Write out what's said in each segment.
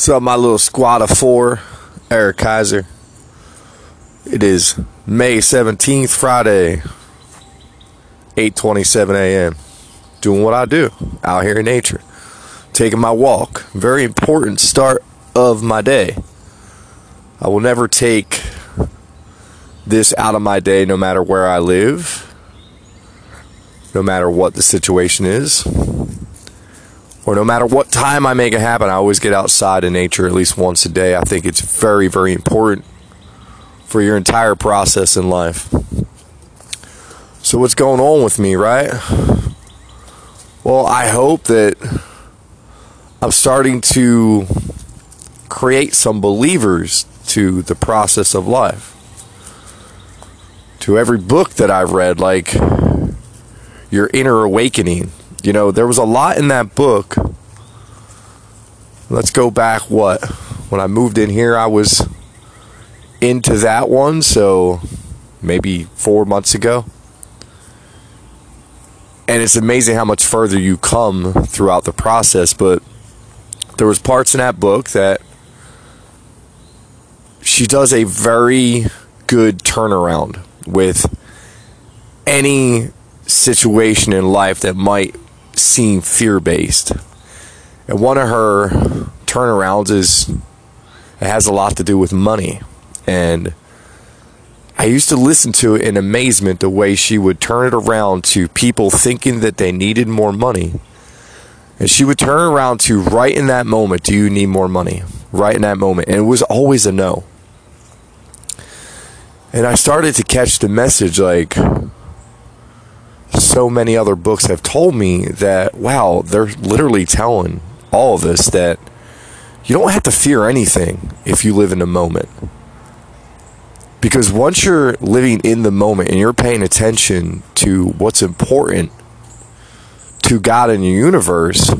What's up, my little squad of four? Eric Kaiser. It is May 17th, Friday, 8:27 a.m. Doing what I do out here in nature, taking my walk. Very important start of my day. I will never take this out of my day, no matter where I live, no matter what the situation is or no matter what time I make it happen, I always get outside in nature at least once a day. I think it's very, very important for your entire process in life. So, what's going on with me, right? Well, I hope that I'm starting to create some believers to the process of life. To every book that I've read, like Your Inner Awakening you know, there was a lot in that book. Let's go back, what? When I moved in here, I was into that one, so maybe four months ago. And it's amazing how much further you come throughout the process, but there was parts in that book that she does a very good turnaround with any situation in life that might seem fear based. And one of her turnarounds is it has a lot to do with money. And I used to listen to it in amazement the way she would turn it around to people thinking that they needed more money. And she would turn around to right in that moment, do you need more money? Right in that moment. And it was always a no. And I started to catch the message like, so many other books have told me that, wow, they're literally telling all of us that you don't have to fear anything if you live in the moment. Because once you're living in the moment and you're paying attention to what's important to God and the universe,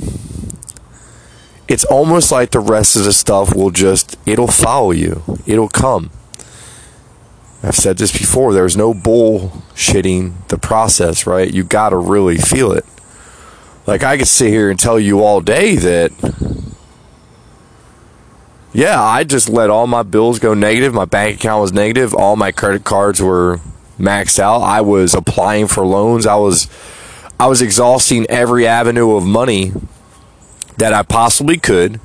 it's almost like the rest of the stuff will just, it'll follow you, it'll come. I've said this before, there's no bullshitting the process, right? You got to really feel it. Like, I could sit here and tell you all day that, yeah, I just let all my bills go negative. My bank account was negative. All my credit cards were maxed out. I was applying for loans. I was. I was exhausting every avenue of money that I possibly could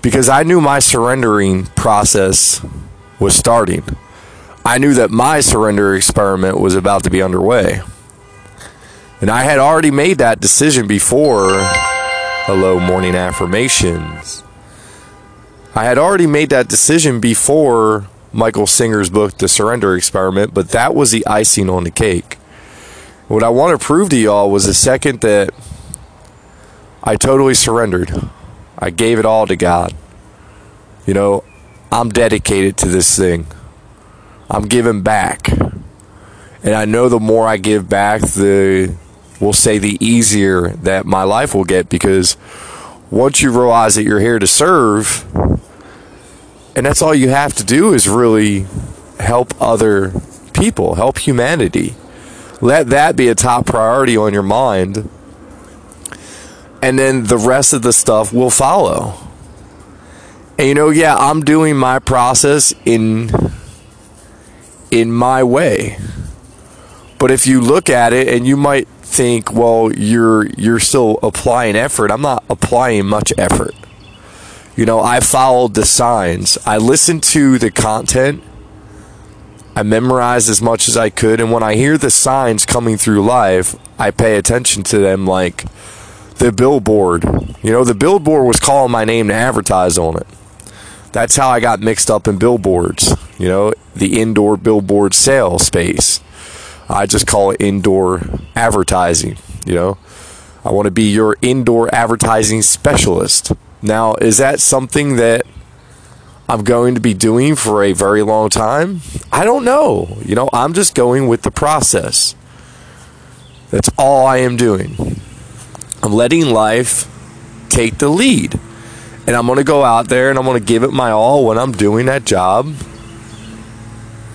because I knew my surrendering process was starting. I knew that my surrender experiment was about to be underway. And I had already made that decision before Hello Morning Affirmations. I had already made that decision before Michael Singer's book, The Surrender Experiment, but that was the icing on the cake. What I want to prove to y'all was the second that I totally surrendered, I gave it all to God. You know, I'm dedicated to this thing. I'm giving back. And I know the more I give back, the we'll say the easier that my life will get because once you realize that you're here to serve, and that's all you have to do is really help other people, help humanity. Let that be a top priority on your mind. And then the rest of the stuff will follow. And you know, yeah, I'm doing my process in in my way. But if you look at it and you might think, well, you're you're still applying effort. I'm not applying much effort. You know, I followed the signs. I listened to the content. I memorized as much as I could and when I hear the signs coming through live, I pay attention to them like the billboard. You know, the billboard was calling my name to advertise on it. That's how I got mixed up in billboards. You know, the indoor billboard sale space. I just call it indoor advertising. You know, I want to be your indoor advertising specialist. Now, is that something that I'm going to be doing for a very long time? I don't know. You know, I'm just going with the process. That's all I am doing. I'm letting life take the lead. And I'm going to go out there and I'm going to give it my all when I'm doing that job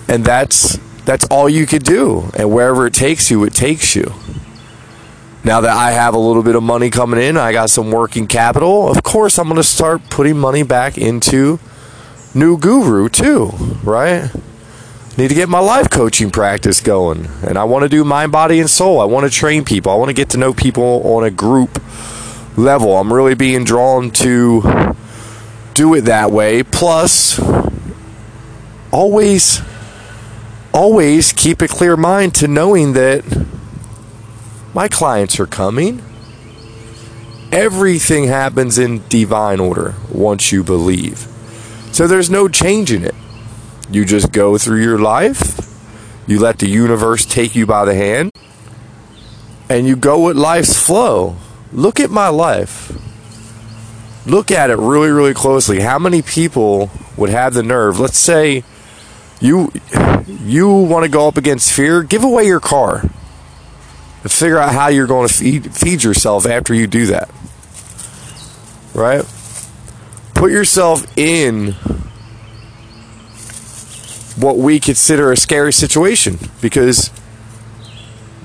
and that's that's all you could do and wherever it takes you it takes you Now that I have a little bit of money coming in, I got some working capital. Of course, I'm going to start putting money back into New Guru too, right? Need to get my life coaching practice going. And I want to do mind, body, and soul. I want to train people. I want to get to know people on a group level. I'm really being drawn to do it that way. Plus, always, always keep a clear mind to knowing that my clients are coming. Everything happens in divine order once you believe. So there's no changing it. You just go through your life, you let the universe take you by the hand, and you go with life's flow. Look at my life. Look at it really, really closely. How many people would have the nerve? Let's say you you want to go up against fear, give away your car And figure out how you're going to feed, feed yourself after you do that. Right? Put yourself in what we consider a scary situation because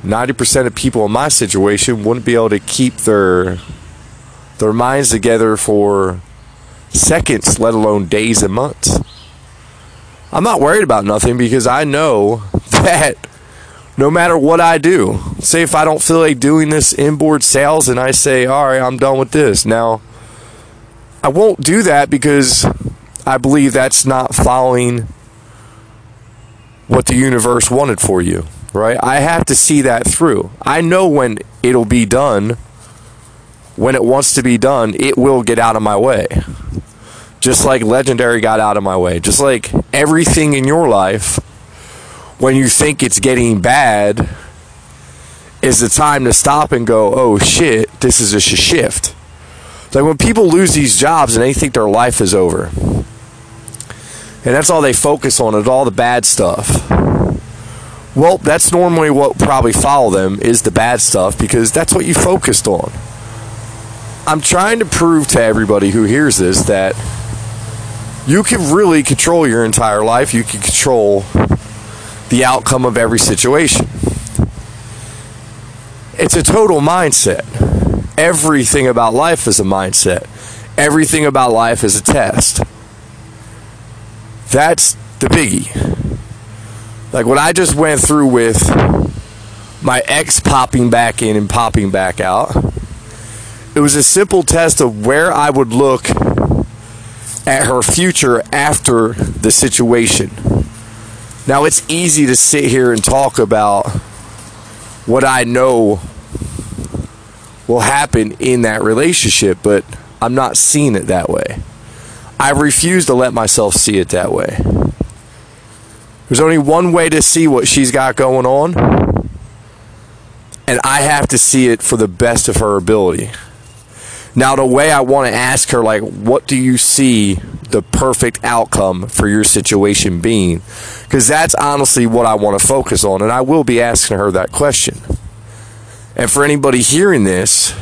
90% of people in my situation wouldn't be able to keep their their minds together for seconds, let alone days and months. I'm not worried about nothing because I know that no matter what I do. Say if I don't feel like doing this inboard sales and I say, all right, I'm done with this. Now, I won't do that because I believe that's not following what the universe wanted for you, right? I have to see that through. I know when it'll be done, when it wants to be done, it will get out of my way. Just like Legendary got out of my way. Just like everything in your life when you think it's getting bad is the time to stop and go, oh shit, this is a shift. like when people lose these jobs and they think their life is over, and that's all they focus on is all the bad stuff. Well, that's normally what probably follow them is the bad stuff because that's what you focused on. I'm trying to prove to everybody who hears this that you can really control your entire life. You can control the outcome of every situation. It's a total mindset. Everything about life is a mindset. Everything about life is a test. That's the biggie. Like what I just went through with my ex popping back in and popping back out, it was a simple test of where I would look at her future after the situation now, it's easy to sit here and talk about what I know will happen in that relationship, but I'm not seeing it that way. I refuse to let myself see it that way. There's only one way to see what she's got going on, and I have to see it for the best of her ability. Now, the way I want to ask her, like, what do you see the perfect outcome for your situation being? Because that's honestly what I want to focus on, and I will be asking her that question. And for anybody hearing this,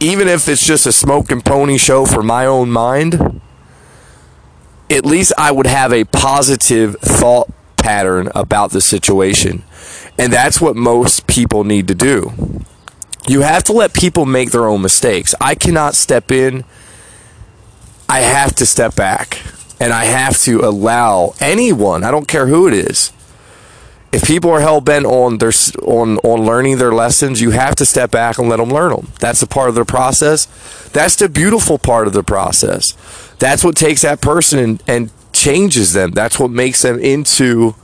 even if it's just a smoke and pony show for my own mind, at least I would have a positive thought pattern about the situation. And that's what most people need to do you have to let people make their own mistakes. I cannot step in. I have to step back. And I have to allow anyone, I don't care who it is, if people are hell bent on their on on learning their lessons, you have to step back and let them learn them. That's a part of the process. That's the beautiful part of the process. That's what takes that person and, and changes them. That's what makes them into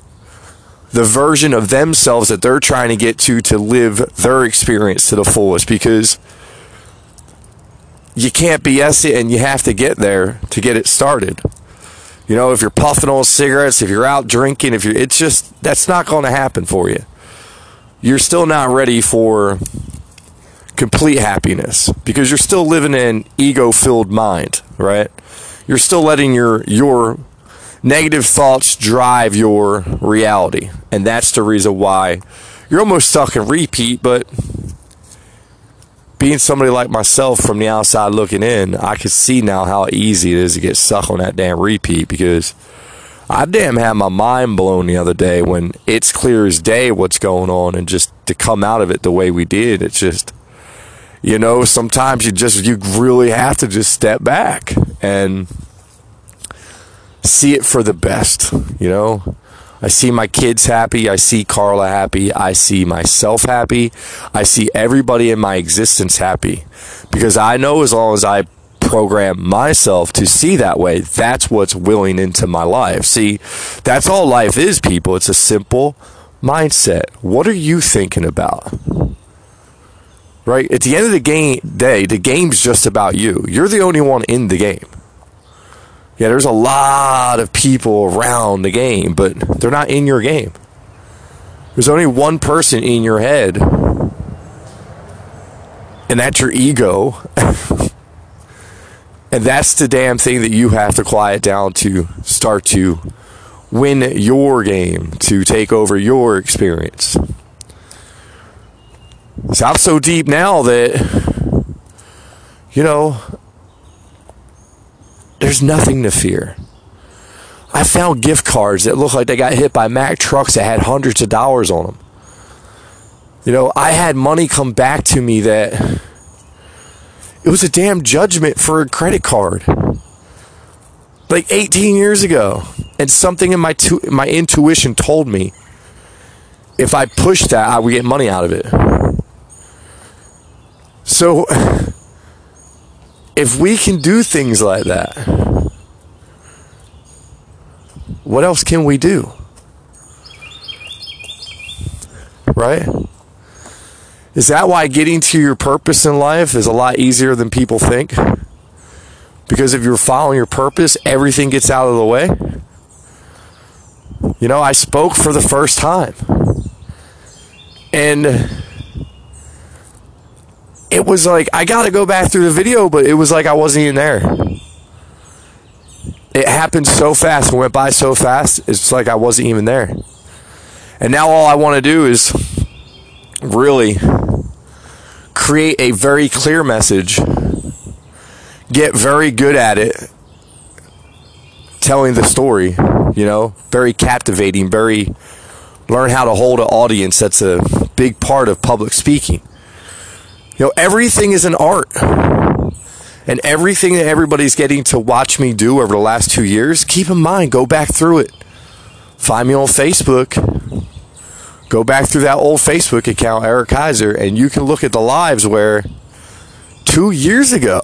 the version of themselves that they're trying to get to to live their experience to the fullest because you can't BS it and you have to get there to get it started. You know, if you're puffing on cigarettes, if you're out drinking, if you're, it's just, that's not going to happen for you. You're still not ready for complete happiness because you're still living in ego filled mind, right? You're still letting your, your negative thoughts drive your reality. And that's the reason why you're almost stuck in repeat, but being somebody like myself from the outside looking in, I can see now how easy it is to get stuck on that damn repeat because I damn had my mind blown the other day when it's clear as day what's going on and just to come out of it the way we did. It's just, you know, sometimes you just, you really have to just step back and see it for the best, you know? I see my kids happy. I see Carla happy. I see myself happy. I see everybody in my existence happy because I know as long as I program myself to see that way, that's what's willing into my life. See, that's all life is, people. It's a simple mindset. What are you thinking about? Right? At the end of the game day, the game's just about you. You're the only one in the game. Yeah, there's a lot of people around the game, but they're not in your game. There's only one person in your head, and that's your ego. and that's the damn thing that you have to quiet down to start to win your game, to take over your experience. So I'm so deep now that, you know, there's nothing to fear. I found gift cards that looked like they got hit by Mack trucks that had hundreds of dollars on them. You know, I had money come back to me that it was a damn judgment for a credit card. Like 18 years ago. And something in my tu- my intuition told me if I pushed that, I would get money out of it. So if we can do things like that, what else can we do? Right? Is that why getting to your purpose in life is a lot easier than people think? Because if you're following your purpose, everything gets out of the way. You know, I spoke for the first time. And it was like I got to go back through the video, but it was like I wasn't even there. It happened so fast and went by so fast. It's like I wasn't even there. And now all I want to do is really create a very clear message, get very good at it, telling the story, you know, very captivating, very learn how to hold an audience. That's a big part of public speaking. You know, everything is an art. And everything that everybody's getting to watch me do over the last two years, keep in mind, go back through it. Find me on Facebook. Go back through that old Facebook account, Eric Kaiser, and you can look at the lives where two years ago,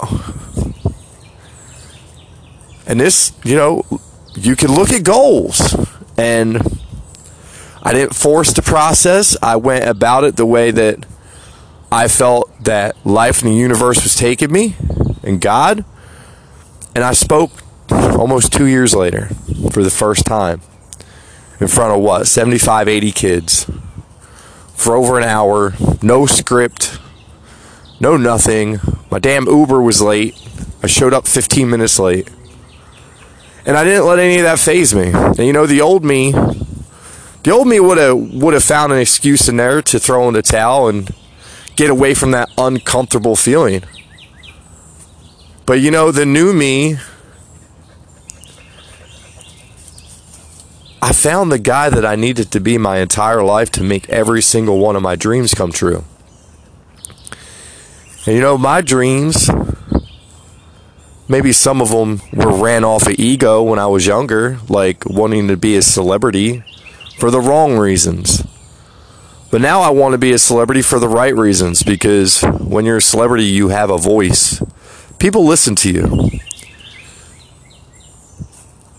and this, you know, you can look at goals. And I didn't force the process. I went about it the way that I felt that life in the universe was taking me and God. And I spoke almost two years later for the first time in front of what, 75, 80 kids for over an hour, no script, no nothing. My damn Uber was late. I showed up 15 minutes late. And I didn't let any of that faze me. And you know, the old me, the old me would have would have found an excuse in there to throw in the towel and get away from that uncomfortable feeling. But you know, the new me, I found the guy that I needed to be my entire life to make every single one of my dreams come true. And you know, my dreams, maybe some of them were ran off of ego when I was younger, like wanting to be a celebrity for the wrong reasons. But now I want to be a celebrity for the right reasons because when you're a celebrity, you have a voice. People listen to you.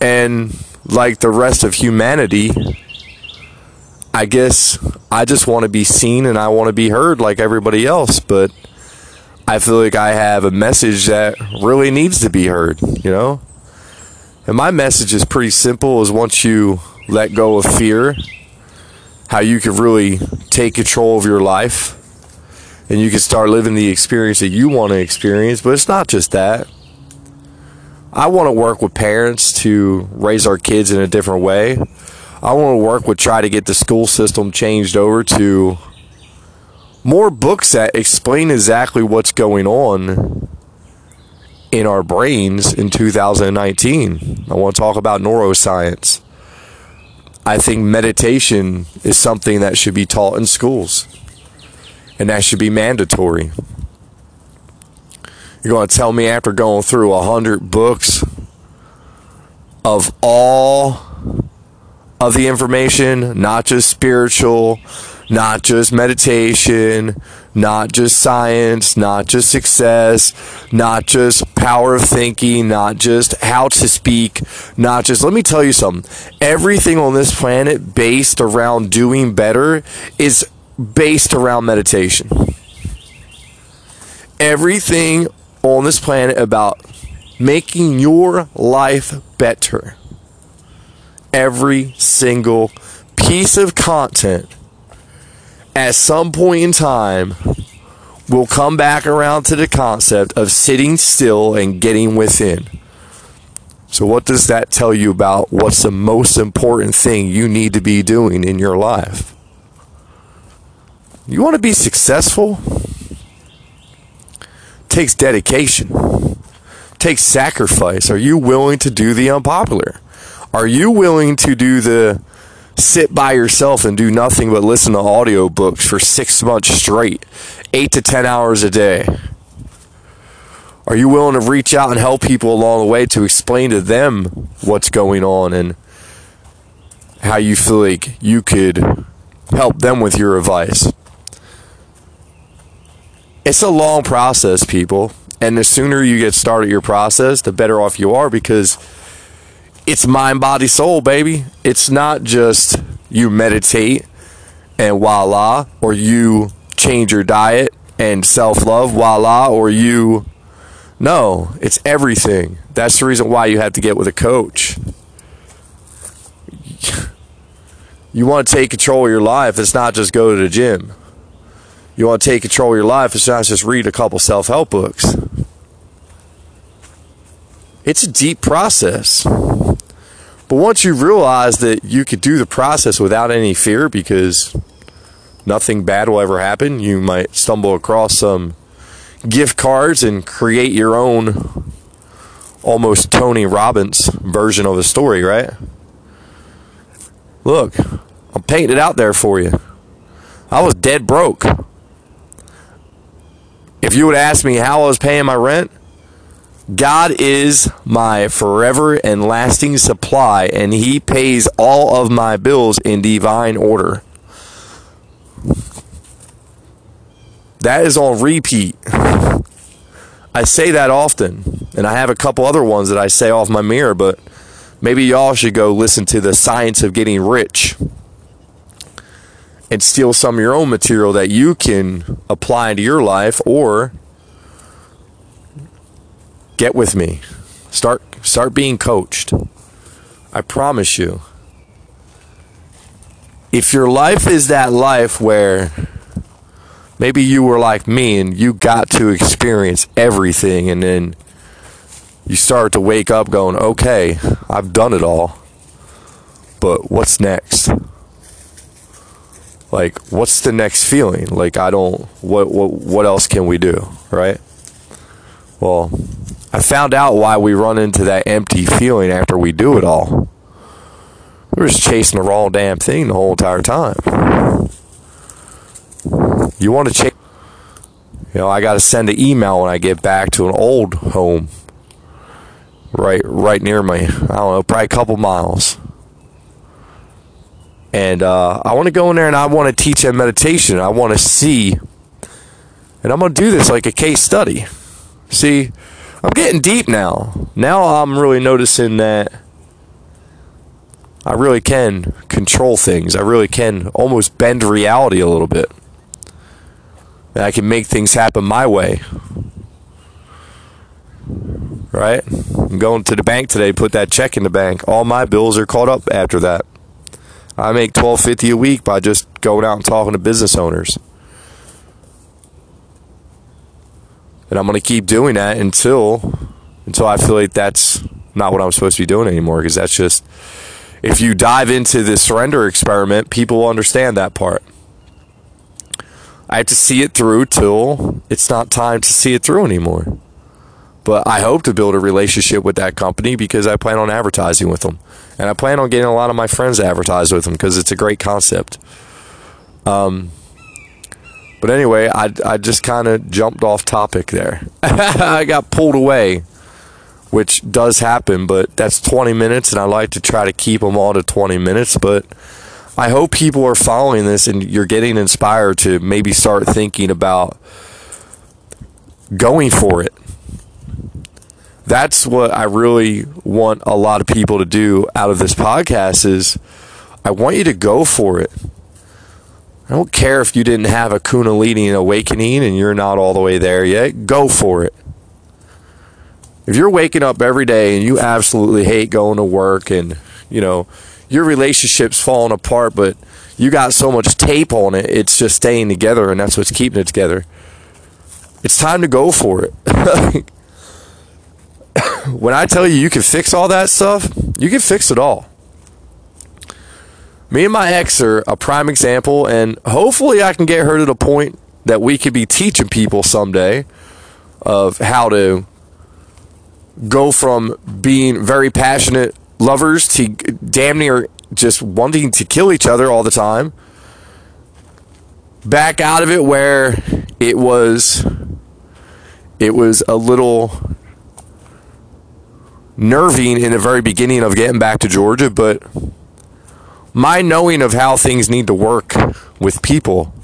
And like the rest of humanity, I guess I just want to be seen and I want to be heard like everybody else. But I feel like I have a message that really needs to be heard, you know? And my message is pretty simple is once you let go of fear how you could really take control of your life and you can start living the experience that you want to experience. But it's not just that. I want to work with parents to raise our kids in a different way. I want to work with try to get the school system changed over to more books that explain exactly what's going on in our brains in 2019. I want to talk about neuroscience. I think meditation is something that should be taught in schools. And that should be mandatory. You're going to tell me after going through a hundred books of all of the information, not just spiritual, not just meditation, not just science, not just success, not just power of thinking, not just how to speak, not just, let me tell you something. Everything on this planet based around doing better is based around meditation. Everything on this planet about making your life better. Every single piece of content at some point in time we'll come back around to the concept of sitting still and getting within. So, what does that tell you about what's the most important thing you need to be doing in your life? You want to be successful? takes dedication, takes sacrifice. Are you willing to do the unpopular? Are you willing to do the sit by yourself and do nothing but listen to audiobooks for six months straight, eight to 10 hours a day? Are you willing to reach out and help people along the way to explain to them what's going on and how you feel like you could help them with your advice? it's a long process, people. And the sooner you get started your process, the better off you are because it's mind, body, soul, baby. It's not just you meditate and voila, or you change your diet and self love, voila, or you. No, it's everything. That's the reason why you have to get with a coach. You want to take control of your life, it's not just go to the gym you want to take control of your life, it's not just read a couple self help books. It's a deep process. But once you realize that you could do the process without any fear because nothing bad will ever happen, you might stumble across some gift cards and create your own almost Tony Robbins version of a story, right? Look, I'm painting it out there for you. I was dead broke. If you would ask me how I was paying my rent, God is my forever and lasting supply, and He pays all of my bills in divine order. That is on repeat. I say that often, and I have a couple other ones that I say off my mirror, but maybe y'all should go listen to The Science of Getting Rich and steal some of your own material that you can apply into your life or get with me. Start start being coached. I promise you. If your life is that life where maybe you were like me and you got to experience everything and then you start to wake up going, "Okay, I've done it all." But what's next? like what's the next feeling like i don't what what what else can we do right well i found out why we run into that empty feeling after we do it all. We're just chasing the wrong damn thing the whole entire time. You want to chase you know i got to send an email when i get back to an old home. Right right near me i don't know probably a couple miles. And uh, I want to go in there and I want to teach them meditation. I want to see, and I'm going to do this like a case study. See, I'm getting deep now. Now I'm really noticing that I really can control things. I really can almost bend reality a little bit. And I can make things happen my way. Right? I'm going to the bank today, put that check in the bank. All my bills are caught up after that. I make twelve fifty a week by just going out and talking to business owners. And I'm going to keep doing that until until I feel like that's not what I'm supposed to be doing anymore because that's just if you dive into the surrender experiment, people will understand that part. I have to see it through till it's not time to see it through anymore. But I hope to build a relationship with that company because I plan on advertising with them. And I plan on getting a lot of my friends to advertise with them because it's a great concept. Um, But anyway, I, I just kind of jumped off topic there. I got pulled away, which does happen, but that's 20 minutes, and I like to try to keep them all to 20 minutes. But I hope people are following this and you're getting inspired to maybe start thinking about going for it. That's what I really want a lot of people to do out of this podcast is I want you to go for it. I don't care if you didn't have a Kundalini awakening and you're not all the way there yet. Go for it. If you're waking up every day and you absolutely hate going to work and, you know, your relationship's falling apart, but you got so much tape on it, it's just staying together and that's what's keeping it together. It's time to go for it. when I tell you you can fix all that stuff, you can fix it all me and my ex are a prime example, and hopefully I can get her to the point that we could be teaching people someday of how to go from being very passionate lovers to damn near just wanting to kill each other all the time back out of it where it was it was a little nerving in the very beginning of getting back to Georgia but my knowing of how things need to work with people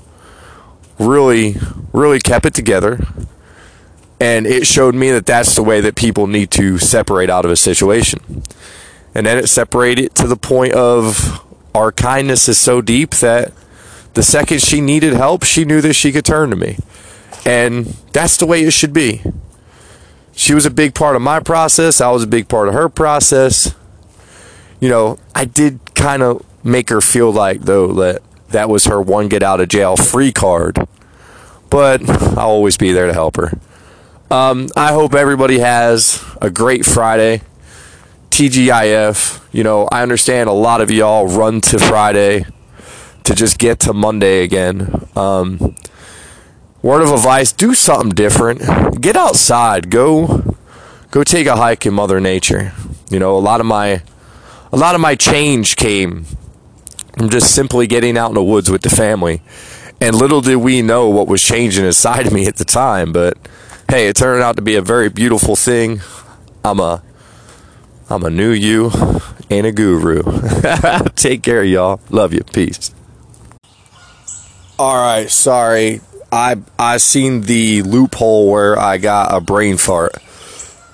really, really kept it together. And it showed me that that's the way that people need to separate out of a situation. And then it separated to the point of our kindness is so deep that the second she needed help, she knew that she could turn to me. And that's the way it should be. She was a big part of my process. I was a big part of her process. You know, I did kind of make her feel like though that that was her one get out of jail free card. But I'll always be there to help her. Um, I hope everybody has a great Friday. TGIF. You know, I understand a lot of y'all run to Friday to just get to Monday again. Um, word of advice: do something different. Get outside. Go, go take a hike in Mother Nature. You know, a lot of my, a lot of my change came I'm just simply getting out in the woods with the family. And little did we know what was changing inside of me at the time, but hey, it turned out to be a very beautiful thing. I'm a I'm a new you and a guru. Take care, y'all. Love you. Peace. All right, sorry. I I seen the loophole where I got a brain fart.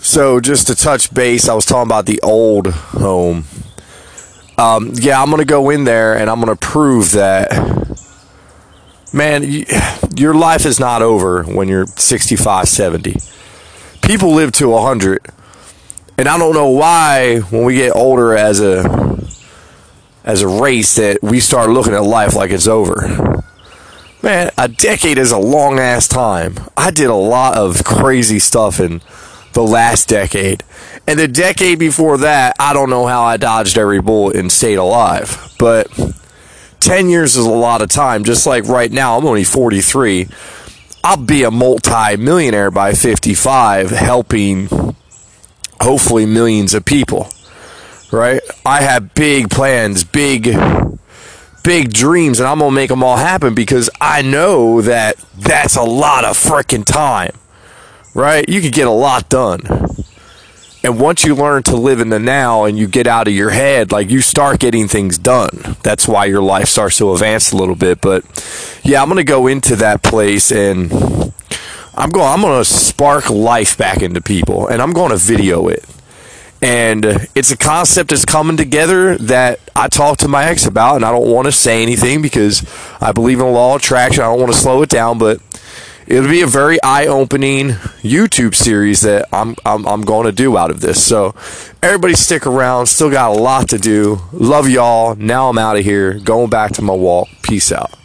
So just to touch base, I was talking about the old home um, yeah, I'm going to go in there and I'm going to prove that, man, you, your life is not over when you're 65, 70. People live to 100. And I don't know why when we get older as a as a race that we start looking at life like it's over. Man, a decade is a long ass time. I did a lot of crazy stuff in the last decade. And the decade before that, I don't know how I dodged every bullet and stayed alive. But 10 years is a lot of time. Just like right now, I'm only 43. I'll be a multi millionaire by 55, helping hopefully millions of people. Right? I have big plans, big big dreams and I'm going to make them all happen because I know that that's a lot of freaking time right? You can get a lot done. And once you learn to live in the now and you get out of your head, like you start getting things done. That's why your life starts to advance a little bit. But yeah, I'm going to go into that place and I'm going I'm going to spark life back into people and I'm going to video it. And it's a concept that's coming together that I talked to my ex about, and I don't want to say anything because I believe in the law of attraction. I don't want to slow it down, but it'll be a very eye-opening YouTube series that I'm I'm, I'm going to do out of this. So everybody stick around. Still got a lot to do. Love y'all. Now I'm out of here. Going back to my walk. Peace out.